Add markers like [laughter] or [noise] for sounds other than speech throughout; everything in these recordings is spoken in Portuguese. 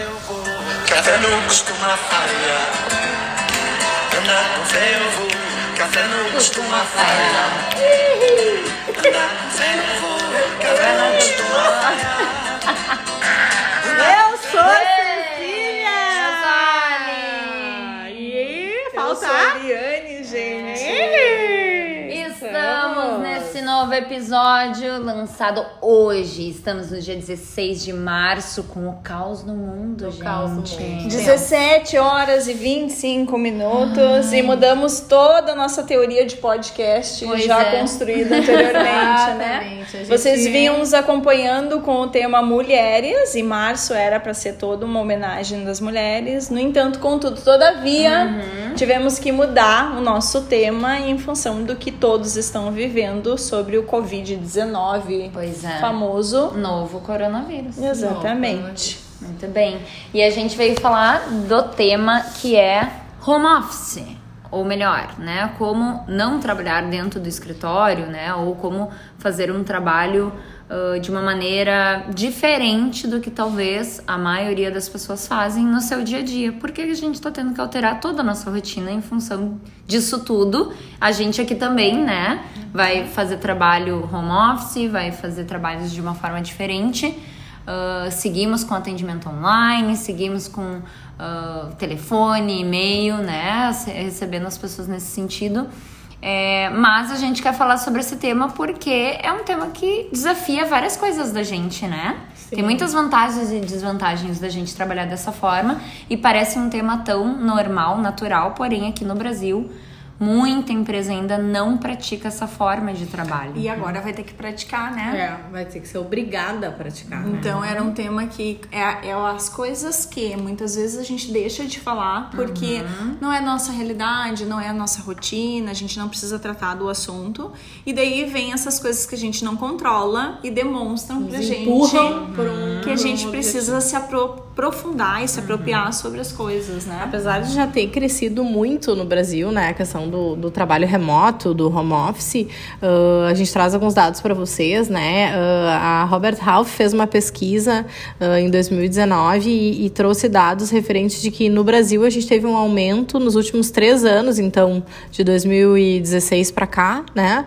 eu vou, que a fé não costuma falhar. Andar com fé eu vou, que a fé não costuma falhar. Andar com fé eu vou, que a fé não costuma falhar. Eu sou novo episódio lançado hoje. Estamos no dia 16 de março com o caos no mundo, gente. caos no mundo. 17 horas e 25 minutos e mudamos toda a nossa teoria de podcast Pois já é. construída anteriormente, né? Gente- Vocês vinham nos acompanhando com o tema mulheres e março era para ser toda uma homenagem das mulheres. No entanto, contudo, todavia, Uhum. tivemos que mudar o nosso tema em função do que todos estão vivendo sobre o COVID-19, Pois é. famoso. Novo coronavírus. Exatamente. Muito bem. E a gente veio falar do tema que é home office. Ou melhor, né? Como não trabalhar dentro do escritório, né? Ou como fazer um trabalho ah, de uma maneira diferente do que talvez a maioria das pessoas fazem no seu dia a dia. Porque a gente tá tendo que alterar toda a nossa rotina em função disso tudo. A gente aqui também, né? Vai fazer trabalho home office, vai fazer trabalhos de uma forma diferente. Uh, seguimos com atendimento online, seguimos com uh, telefone, e-mail, né? Recebendo as pessoas nesse sentido. É, mas a gente quer falar sobre esse tema porque é um tema que desafia várias coisas da gente, né? Tem muitas vantagens e desvantagens da gente trabalhar dessa forma e parece um tema tão normal, natural, porém aqui no Brasil muita empresa ainda não pratica essa forma de trabalho. E agora vai ter que praticar, né? É, vai ter que ser obrigada a praticar. né? Então era um tema que é, é as coisas que muitas vezes a gente deixa de falar porque não é nossa realidade, não é a nossa rotina, a gente não precisa tratar do assunto. E daí vem essas coisas que a gente não controla e demonstram pra gente empurram por um- que a gente precisa se apro- aprofundar e se apropriar sobre as coisas, né? Apesar de já ter crescido muito no Brasil, né, a questão do, do trabalho remoto, do home office, ah, a gente traz alguns dados para vocês, né? Ah, a Robert Half fez uma pesquisa ah, em 2019 e, e trouxe dados referentes de que no Brasil a gente teve um aumento nos últimos três anos, então de 2016 para cá, né,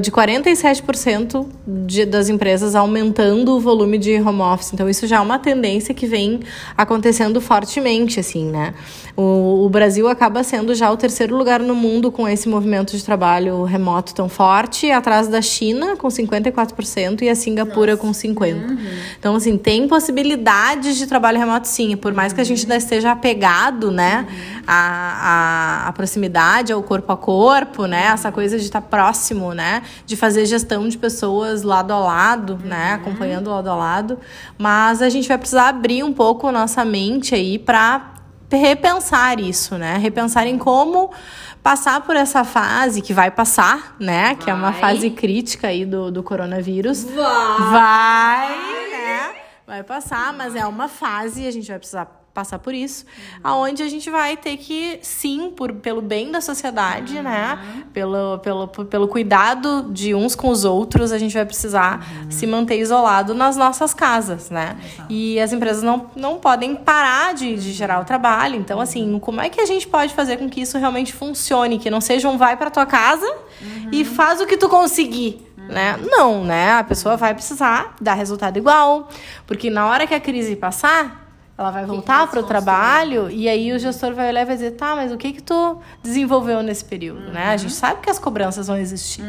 de 47% de, das empresas aumentando o volume de home office. Então isso já é uma tendência que vem acontecendo fortemente, assim, né? O, o Brasil acaba sendo já o terceiro lugar no mundo com esse movimento de trabalho remoto tão forte, atrás da China com 54% e a Singapura com 50%. Então, assim, tem possibilidades de trabalho remoto sim, por mais que a gente ainda esteja apegado, né, à, à, à proximidade, ao corpo a corpo, né, essa coisa de estar próximo, né, de fazer gestão de pessoas lado a lado, né, acompanhando lado a lado, mas a gente vai precisar abrir um pouco a nossa mente aí para repensar isso, né? Repensar em como passar por essa fase que vai passar, né? Que é uma Vai. fase crítica aí do, do coronavírus. Vai! Vai, né? Vai passar, mas é uma fase a gente vai precisar passar por isso, aonde a gente vai ter que, sim, por, pelo bem da sociedade, né? Pelo, pelo, pelo cuidado de uns com os outros, a gente vai precisar se manter isolado nas nossas casas, né? E as empresas não, não podem parar de, de gerar o trabalho. Então, assim, como é que a gente pode fazer com que isso realmente funcione? Que não seja um vai pra tua casa e faz o que tu conseguir né? Não, né? A pessoa vai precisar dar resultado igual, porque na hora que a crise passar, ela vai voltar para o trabalho e aí o gestor vai olhar e vai dizer, tá, mas o que que tu desenvolveu nesse período, né? A gente sabe que as cobranças vão existir.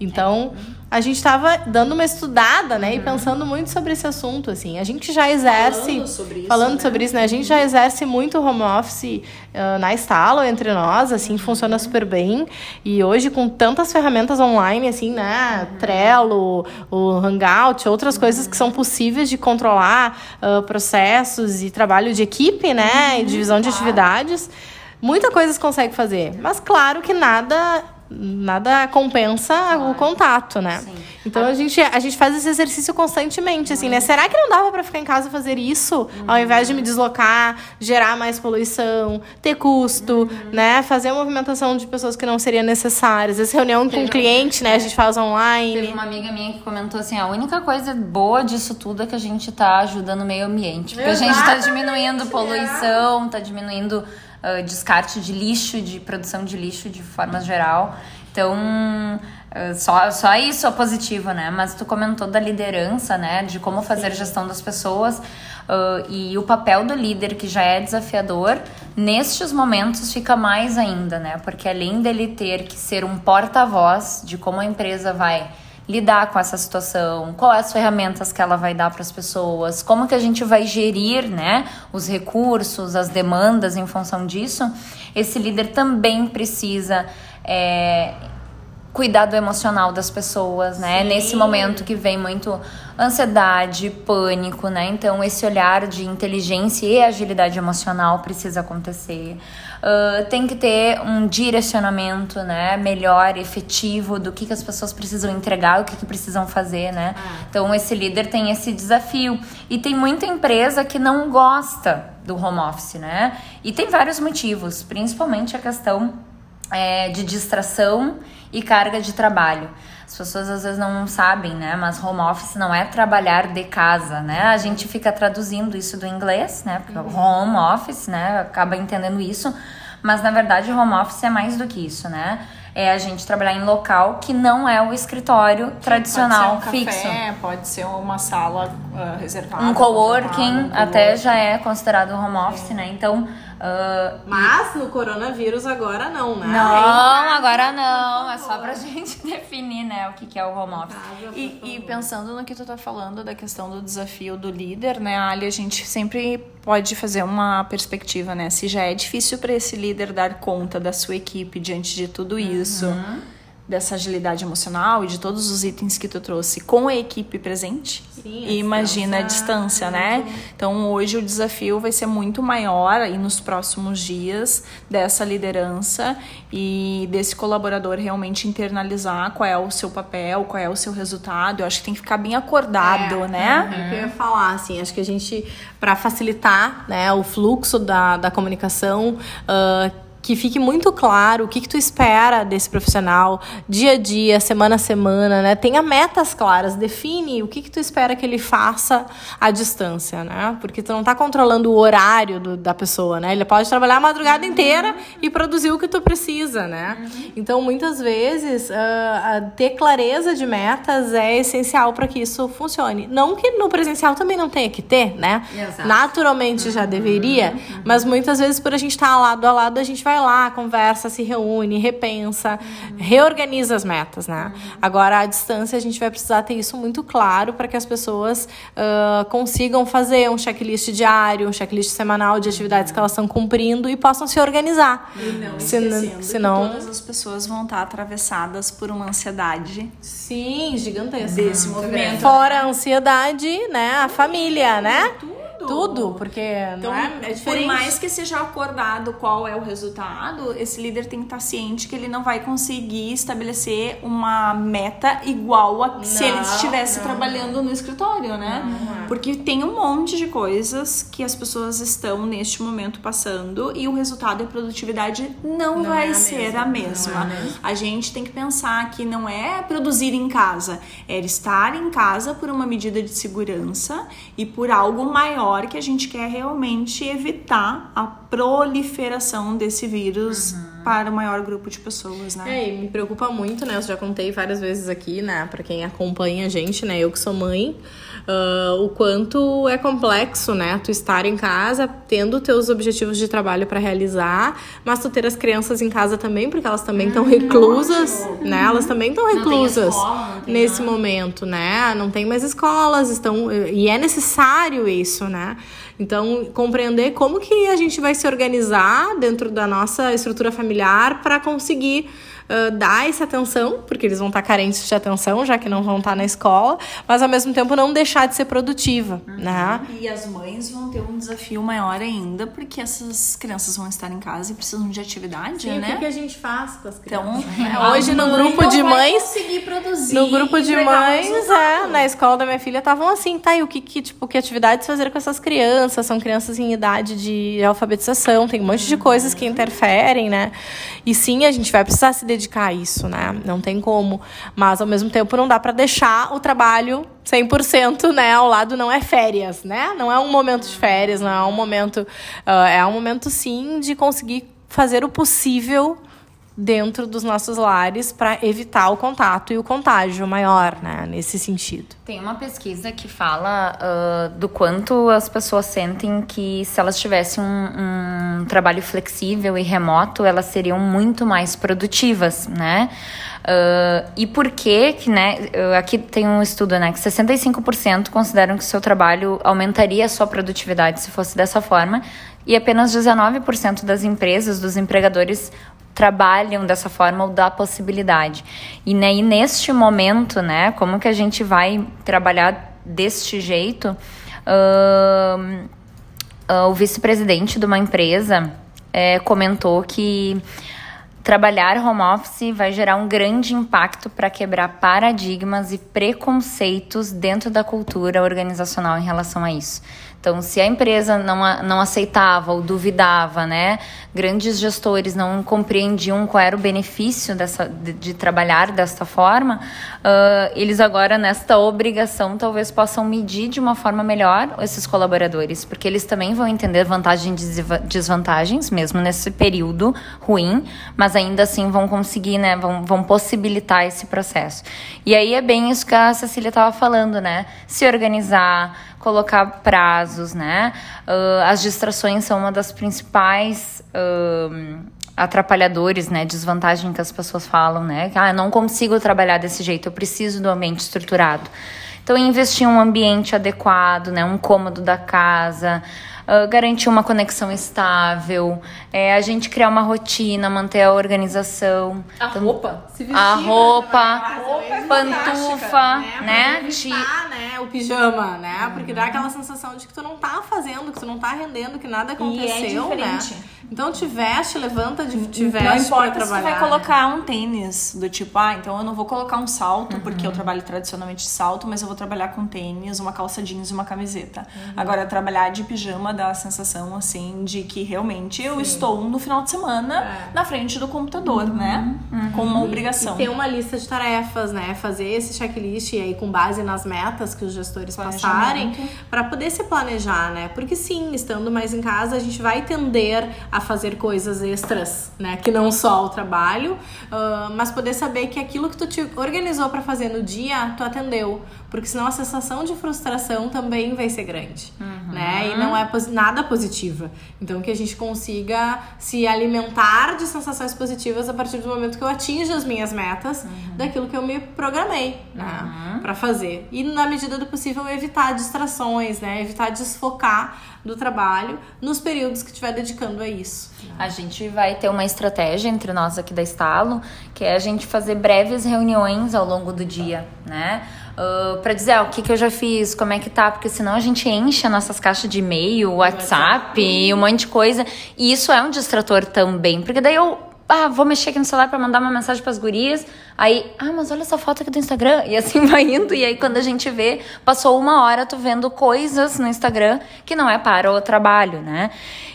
Então, a gente estava dando uma estudada, né, e pensando muito sobre esse assunto, assim. A gente já exerce Falando sobre isso, falando né? sobre isso, né? A gente já exerce muito home office ah, na Estalo entre nós, assim, funciona super bem. E hoje, com tantas ferramentas online, assim, né? Trello, o Hangout, outras coisas que são possíveis de controlar ah, processos e trabalho de equipe, né? E divisão de atividades. Muita coisa se consegue fazer. Mas claro que nada nada compensa o contato, né? Sim. Então a gente, a gente faz esse exercício constantemente, assim, né? Será que não dava para ficar em casa fazer isso, ao invés de me deslocar, gerar mais poluição, ter custo, né? Fazer a movimentação de pessoas que não seriam necessárias. Essa reunião com o cliente, né? A gente faz Teve online. uma amiga minha que comentou assim: a única coisa boa disso tudo é que a gente tá ajudando o meio ambiente. Porque a gente tá diminuindo poluição, tá diminuindo descarte de lixo, de produção de lixo de forma geral. Então, só, só isso é positivo, né? Mas tu comentou da liderança, né? De como fazer gestão das pessoas. ah, e o papel do líder, que já é desafiador, nestes momentos fica mais ainda, né? Porque além dele ter que ser um porta-voz de como a empresa vai lidar com essa situação, quais as ferramentas que ela vai dar para as pessoas, como que a gente vai gerir, né, os recursos, as demandas em função disso, esse líder também precisa é, cuidar do emocional das pessoas, né? Sim. Nesse momento que vem muito ansiedade, pânico, né? Então esse olhar de inteligência e agilidade emocional precisa acontecer. Ah, tem que ter um direcionamento, né? Melhor, efetivo do que, que as pessoas precisam entregar, o que, que precisam fazer, né? Então esse líder tem esse desafio e tem muita empresa que não gosta do home office, né? E tem vários motivos, principalmente a questão é, de distração e carga de trabalho. As pessoas às vezes não sabem, né? Mas home office não é trabalhar de casa, né? A gente fica traduzindo isso do inglês, né? Porque home office, né? Acaba entendendo isso. Mas na verdade, home office é mais do que isso, né? É a gente trabalhar em local que não é o escritório tradicional pode ser um fixo. café, pode ser uma sala ah, reservada. Um coworking um até já é considerado home office, né? Então, ah, Mas no coronavírus agora não, né? não, agora não. É só pra [laughs] gente definir, né, o que que é o home office. E, e pensando no que tu tá falando da questão do desafio do líder, né, Ali, a gente sempre pode fazer uma perspectiva, né? Se já é difícil para esse líder dar conta da sua equipe diante de tudo isso, dessa agilidade emocional e de todos os itens que tu trouxe com a equipe presente, Sim, e imagina a distância, né? Então hoje o desafio vai ser muito maior aí nos próximos dias dessa liderança e desse colaborador realmente internalizar qual é o seu papel, qual é o seu resultado. Eu acho que tem que ficar bem acordado, É, né? É o que eu ia falar, assim, acho que a gente, para facilitar né, o fluxo da, da comunicação, ah, que fique muito claro o que, que tu espera desse profissional, dia a dia, semana a semana, né? Tenha metas claras, define o que, que tu espera que ele faça à distância, né? Porque tu não tá controlando o horário do- da pessoa, né? Ele pode trabalhar a madrugada inteira e produzir o que tu precisa, né? Então, muitas vezes, a ter clareza de metas é essencial para que isso funcione. Não que no presencial também não tenha que ter, né? Exato. Naturalmente já deveria, mas muitas vezes por a gente estar lado a lado, a gente vai lá, conversa, se reúne, repensa, reorganiza as metas, né? Agora, à distância, a gente vai precisar ter isso muito claro para que as pessoas ah, consigam fazer um checklist diário, um checklist semanal de atividades que elas estão cumprindo e possam se organizar. Não Se- esquecendo senão- todas as pessoas vão estar atravessadas por uma ansiedade Sim, gigantesco. desse movimento. Fora a ansiedade, né? A família, né? Tudo, porque Então, não é, é por mais que seja acordado qual é o resultado, esse líder tem que estar ciente que ele não vai conseguir estabelecer uma meta igual a se ele Não, estivesse não. trabalhando no escritório, né? é. Porque tem um monte de coisas que as pessoas estão neste momento passando e o resultado e a produtividade não, Não vai é a ser mesma, a não é a mesma. mesma. A gente tem que pensar que não é produzir em casa, é estar em casa por uma medida de segurança e por algo maior que a gente quer realmente evitar a proliferação desse vírus para o maior grupo de pessoas, né? É, e me preocupa muito, né? Eu já contei várias vezes aqui, né? Pra quem acompanha a gente, né? Eu que sou mãe, ah, o quanto é complexo, né? Tu estar em casa, tendo teus objetivos de trabalho pra realizar, mas tu ter as crianças em casa também, porque elas também estão reclusas, né? Elas também estão reclusas escola, nesse momento, né? Não tem mais escolas, estão e é necessário isso, né? Então, compreender como que a gente vai se organizar dentro da nossa estrutura familiar para conseguir uh, dar essa atenção, porque eles vão estar carentes de atenção, já que não vão estar na escola, mas ao mesmo tempo não deixar de ser produtiva, Uhum. né? E as mães vão ter um desafio maior ainda, porque essas crianças vão estar em casa e precisam de atividade, né? a gente faz com as Então, [laughs] né? a Hoje no grupo de mães produzir No grupo de mães, é, na escola da minha filha estavam assim, tá, e o que, que, tipo, que atividades fazer com essas crianças? São crianças em idade de alfabetização, tem um monte de coisas que interferem, né? E sim, a gente vai precisar se dedicar a isso, né? Não tem como. Mas ao mesmo tempo não dá para deixar o trabalho 100%, né? Ao lado não é férias, né? Não é um momento de férias, não é um momento. ah, é um momento, sim, de conseguir fazer o possível dentro dos nossos lares para evitar o contato e o contágio maior, né? Nesse sentido. Tem uma pesquisa que fala ah, do quanto as pessoas sentem que se elas tivessem um, um trabalho flexível e remoto, elas seriam muito mais produtivas, né? Ah, e por que né? Aqui tem um estudo, né? Que 65% consideram que seu trabalho aumentaria a sua produtividade se fosse dessa forma. E apenas 19% das empresas, dos empregadores, trabalham dessa forma ou da possibilidade. E, né, e neste momento, né, como que a gente vai trabalhar deste jeito? Ahn, ah, o vice-presidente de uma empresa eh, comentou que trabalhar home office vai gerar um grande impacto para quebrar paradigmas e preconceitos dentro da cultura organizacional em relação a isso. Então, se a empresa não, não aceitava ou duvidava, né, grandes gestores não compreendiam qual era o benefício dessa, de, de trabalhar desta forma, ah, eles agora, nesta obrigação, talvez possam medir de uma forma melhor esses colaboradores, porque eles também vão entender vantagens e desva- desvantagens, mesmo nesse período ruim, mas ainda assim vão conseguir, né, vão, vão possibilitar esse processo. E aí é bem isso que a Cecília estava falando, né, se organizar, colocar prazos, né? Ah, as distrações são uma das principais ah, atrapalhadores, né? Desvantagem que as pessoas falam, né? Ah, eu não consigo trabalhar desse jeito, eu preciso do ambiente estruturado. Então, investir em um ambiente adequado, né? Um cômodo da casa, ah, garantir uma conexão estável, é, a gente criar uma rotina, manter a organização. A Então, roupa, se vestir a pra roupa, trabalhar, é pantufa, fantástica, né? Te- evitar, né? O pijama, né? Porque dá aquela sensação de que tu não tá fazendo, que tu não tá rendendo, que nada aconteceu, né? diferente. Então te veste, levanta, te Não veste importa pra se tu trabalhar. vai colocar um tênis do tipo, ah, então eu não vou colocar um salto, porque eu trabalho tradicionalmente de salto, mas eu vou trabalhar com tênis, uma calça jeans e uma camiseta. Agora, trabalhar de pijama dá a sensação, assim, de que realmente eu estou no final de semana na frente do computador, né? Com uma obrigação. E ter uma lista de tarefas, né? Fazer esse checklist e aí com base nas metas que os gestores passarem, para poder se planejar, né? Porque sim, estando mais em casa, a gente vai tender a fazer coisas extras, né? Que não só o trabalho, ah, mas poder saber que aquilo que tu te organizou para fazer no dia, tu atendeu. Porque senão a sensação de frustração também vai ser grande, né? E não é nada positiva. Então que a gente consiga se alimentar de sensações positivas a partir do momento que eu atinja as minhas metas daquilo que eu me programei, né, para fazer. E na medida do possível evitar distrações, né? Evitar desfocar do trabalho nos períodos que estiver dedicando a isso. A gente vai ter uma estratégia entre nós aqui da Estalo, que é a gente fazer breves reuniões ao longo do dia, né? Para dizer ah, o que, que eu já fiz, como é que tá, porque senão a gente enche as nossas caixas de e-mail, WhatsApp e um monte de coisa. E isso é um distrator também, porque daí eu ah, vou mexer aqui no celular para mandar uma mensagem para as gurias. Aí, ah, mas olha essa foto aqui do Instagram. E assim [laughs] vai indo. E aí, quando a gente vê, passou uma hora tu vendo coisas no Instagram que não é para o trabalho, né?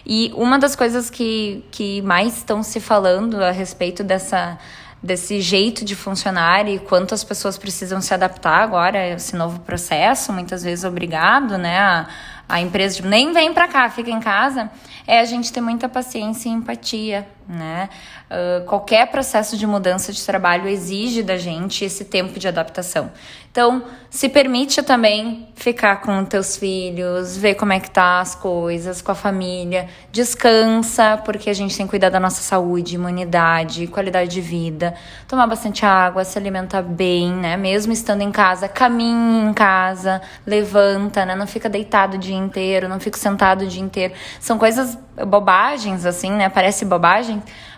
E uma das coisas que, que mais estão se falando a respeito dessa desse jeito de funcionar e quanto as pessoas precisam se adaptar agora a esse novo processo, muitas vezes obrigado, né? A, a empresa tipo, nem vem para cá, fica em casa, é a gente ter muita paciência e empatia, né? Uh, qualquer processo de mudança de trabalho exige da gente esse tempo de adaptação. Então, se permite também ficar com teus filhos, ver como é que tá as coisas, com a família, descansa, porque a gente tem que cuidar da nossa saúde, imunidade, qualidade de vida, tomar bastante água, se alimentar bem, né? Mesmo estando em casa, caminhe em casa, levanta, né? Não fica deitado o dia inteiro, não fica sentado o dia inteiro. São coisas bobagens, assim, né? Parece bobagem,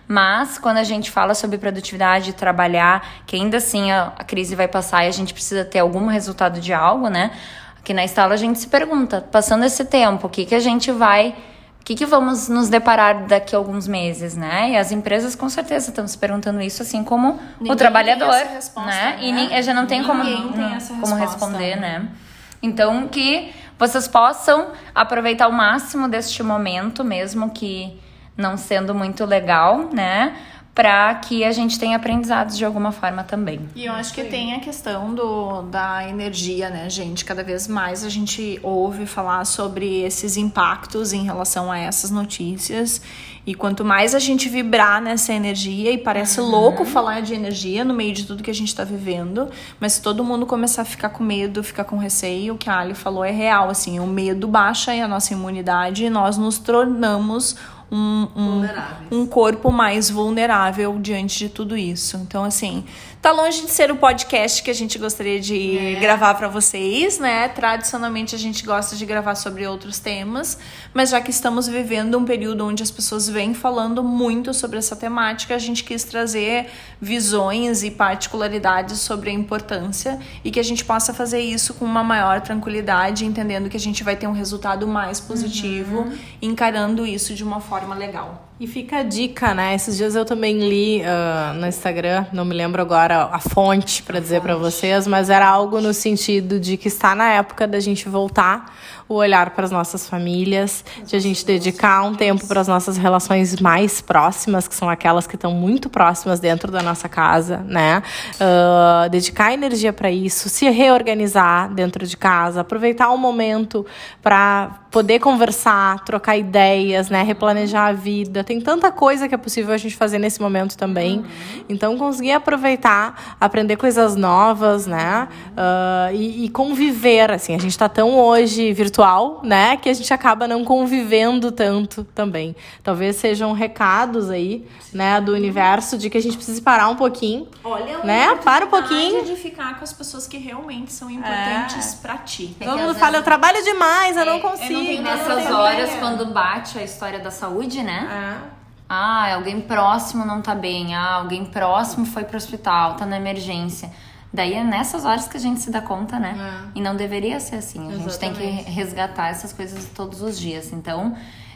Mas quando a gente fala sobre produtividade, trabalhar, que ainda assim a, a crise vai passar e a gente precisa ter algum resultado de algo, né? Aqui na Estala a gente se pergunta, passando esse tempo, o que, que a gente vai o que, que vamos nos deparar daqui a alguns meses, né? E as empresas com certeza estão se perguntando isso, assim como Ninguém o trabalhador, tem essa resposta, né? E né? já não tem como, Ninguém tem essa como resposta, responder, né? né? Então que vocês possam aproveitar o máximo deste momento, mesmo que não sendo muito legal, né? Para que a gente tenha aprendizados de alguma forma também. E eu acho que tem a questão do, da energia, né, gente? Cada vez mais a gente ouve falar sobre esses impactos em relação a essas notícias. E quanto mais a gente vibrar nessa energia, e parece louco falar de energia no meio de tudo que a gente tá vivendo, mas se todo mundo começar a ficar com medo, ficar com receio, o que a Ali falou é real, assim, o medo baixa a nossa imunidade e nós nos tornamos um, um, um corpo mais vulnerável diante de tudo isso. Então, assim, tá longe de ser o podcast que a gente gostaria de gravar para vocês, né? Tradicionalmente a gente gosta de gravar sobre outros temas, mas já que estamos vivendo um período onde as pessoas vêm falando muito sobre essa temática, a gente quis trazer visões e particularidades sobre a importância e que a gente possa fazer isso com uma maior tranquilidade, entendendo que a gente vai ter um resultado mais positivo, encarando isso de uma forma legal. E fica a dica, né? Esses dias eu também li ah, no Instagram, não me lembro agora a fonte para dizer para vocês, mas era algo no sentido de que está na época da gente voltar o olhar para as nossas famílias, de a gente dedicar um tempo para as nossas relações mais próximas, que são aquelas que estão muito próximas dentro da nossa casa, né? Ah, dedicar energia para isso, se reorganizar dentro de casa, aproveitar o momento para poder conversar, trocar ideias, né? Replanejar a vida. Tem tanta coisa que é possível a gente fazer nesse momento também. Então, conseguir aproveitar, aprender coisas novas, né? Ah, e, e conviver, assim. A gente está tão hoje virtual, né? Que a gente acaba não convivendo tanto também. Talvez sejam recados aí, né? Do universo de que a gente precisa parar um pouquinho. Olha, Né? Para um pouquinho. de ficar com as pessoas que realmente são importantes pra ti. É Todo mundo fala, vezes- eu trabalho demais, eu não É, eu consigo. não tenho E nessas horas, ideia." quando bate a história da saúde, né? É. Ah, alguém próximo não tá bem. Ah, alguém próximo foi pro hospital, tá na emergência. Daí é nessas horas que a gente se dá conta, né? E não deveria ser assim. A gente tem que Exatamente. resgatar essas coisas todos os dias. Então,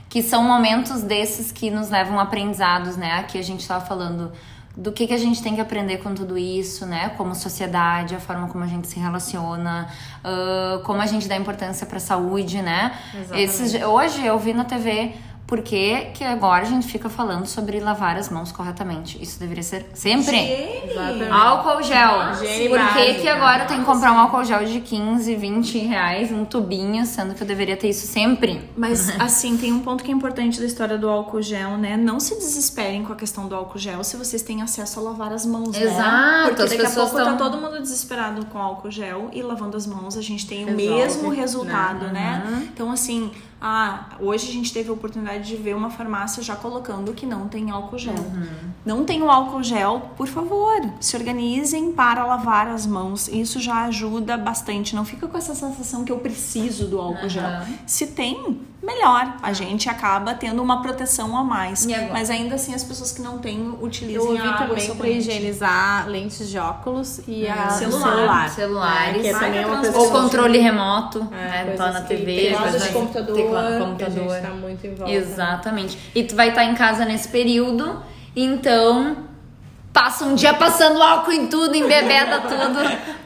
que são momentos desses que nos levam a aprendizados, né? Aqui a gente tava falando do que, que a gente tem que aprender com tudo isso, né? Como sociedade, a forma como a gente se relaciona, ah, como a gente dá importância pra saúde, né? Exatamente. Esses, hoje eu vi na TV por que, que agora a gente fica falando sobre lavar as mãos corretamente. Isso deveria ser sempre. Álcool gel. Por que, que agora tem que comprar um álcool gel de 15, 20 reais, um tubinho, sendo que eu deveria ter isso sempre? Mas, [laughs] assim, tem um ponto que é importante da história do álcool gel, né? Não se desesperem com a questão do álcool gel se vocês têm acesso a lavar as mãos, né? Exato, Porque as daqui a pouco tão- tá todo mundo desesperado com álcool gel e lavando as mãos a gente tem o Resolve, mesmo né? resultado, né? Então, assim, ah, hoje a gente teve a oportunidade de ver uma farmácia já colocando que não tem álcool gel. Não tem o álcool gel, por favor, se organizem para lavar as mãos. Isso já ajuda bastante. Não fica com essa sensação que eu preciso do álcool gel. Se tem, melhor. A gente acaba tendo uma proteção a mais. Mas ainda assim, as pessoas que não têm, Eu ouvi a água também para higienizar lentes de óculos e a Celular. celular. Celulares. É, é coisa Ou controle remoto, É, né? Tá na TV, de computador, teclado de que a computador. gente tá muito em volta. Exatamente. E tu vai estar em casa nesse período, então passa um dia passando álcool em tudo, embebeda [laughs] tudo,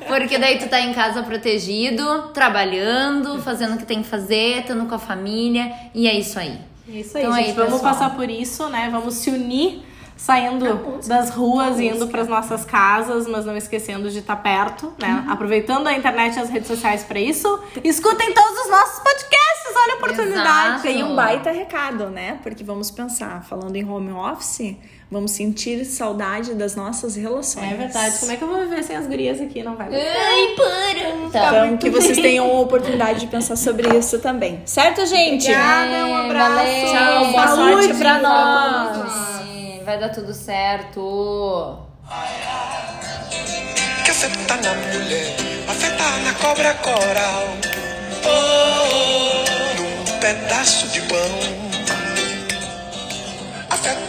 porque daí tu tá em casa protegido, trabalhando, fazendo o que tem que fazer, estando com a família, e é isso aí. Isso aí, Então gente. aí, vamos pessoal. passar por isso, né? Vamos se unir, saindo das ruas, indo para as nossas casas, mas não esquecendo de estar perto, né? Uhum. Aproveitando a internet e as redes sociais para isso. Escutem todos os nossos podcasts, olha a oportunidade. Exato. Tem um baita recado, né? Porque vamos pensar, falando em home office, vamos sentir saudade das nossas relações. É verdade. Como é que eu vou viver sem as gurias aqui? Não vai. Ai, para! Então, que vocês tenham a oportunidade de pensar sobre isso também. Certo, gente? Obrigada, um abraço. Valeu. Tchau, boa Saúde sorte pra nós. Saúde. Vai dar tudo certo. que afeta na mulher, afeta na cobra coral. Pedaço de pão,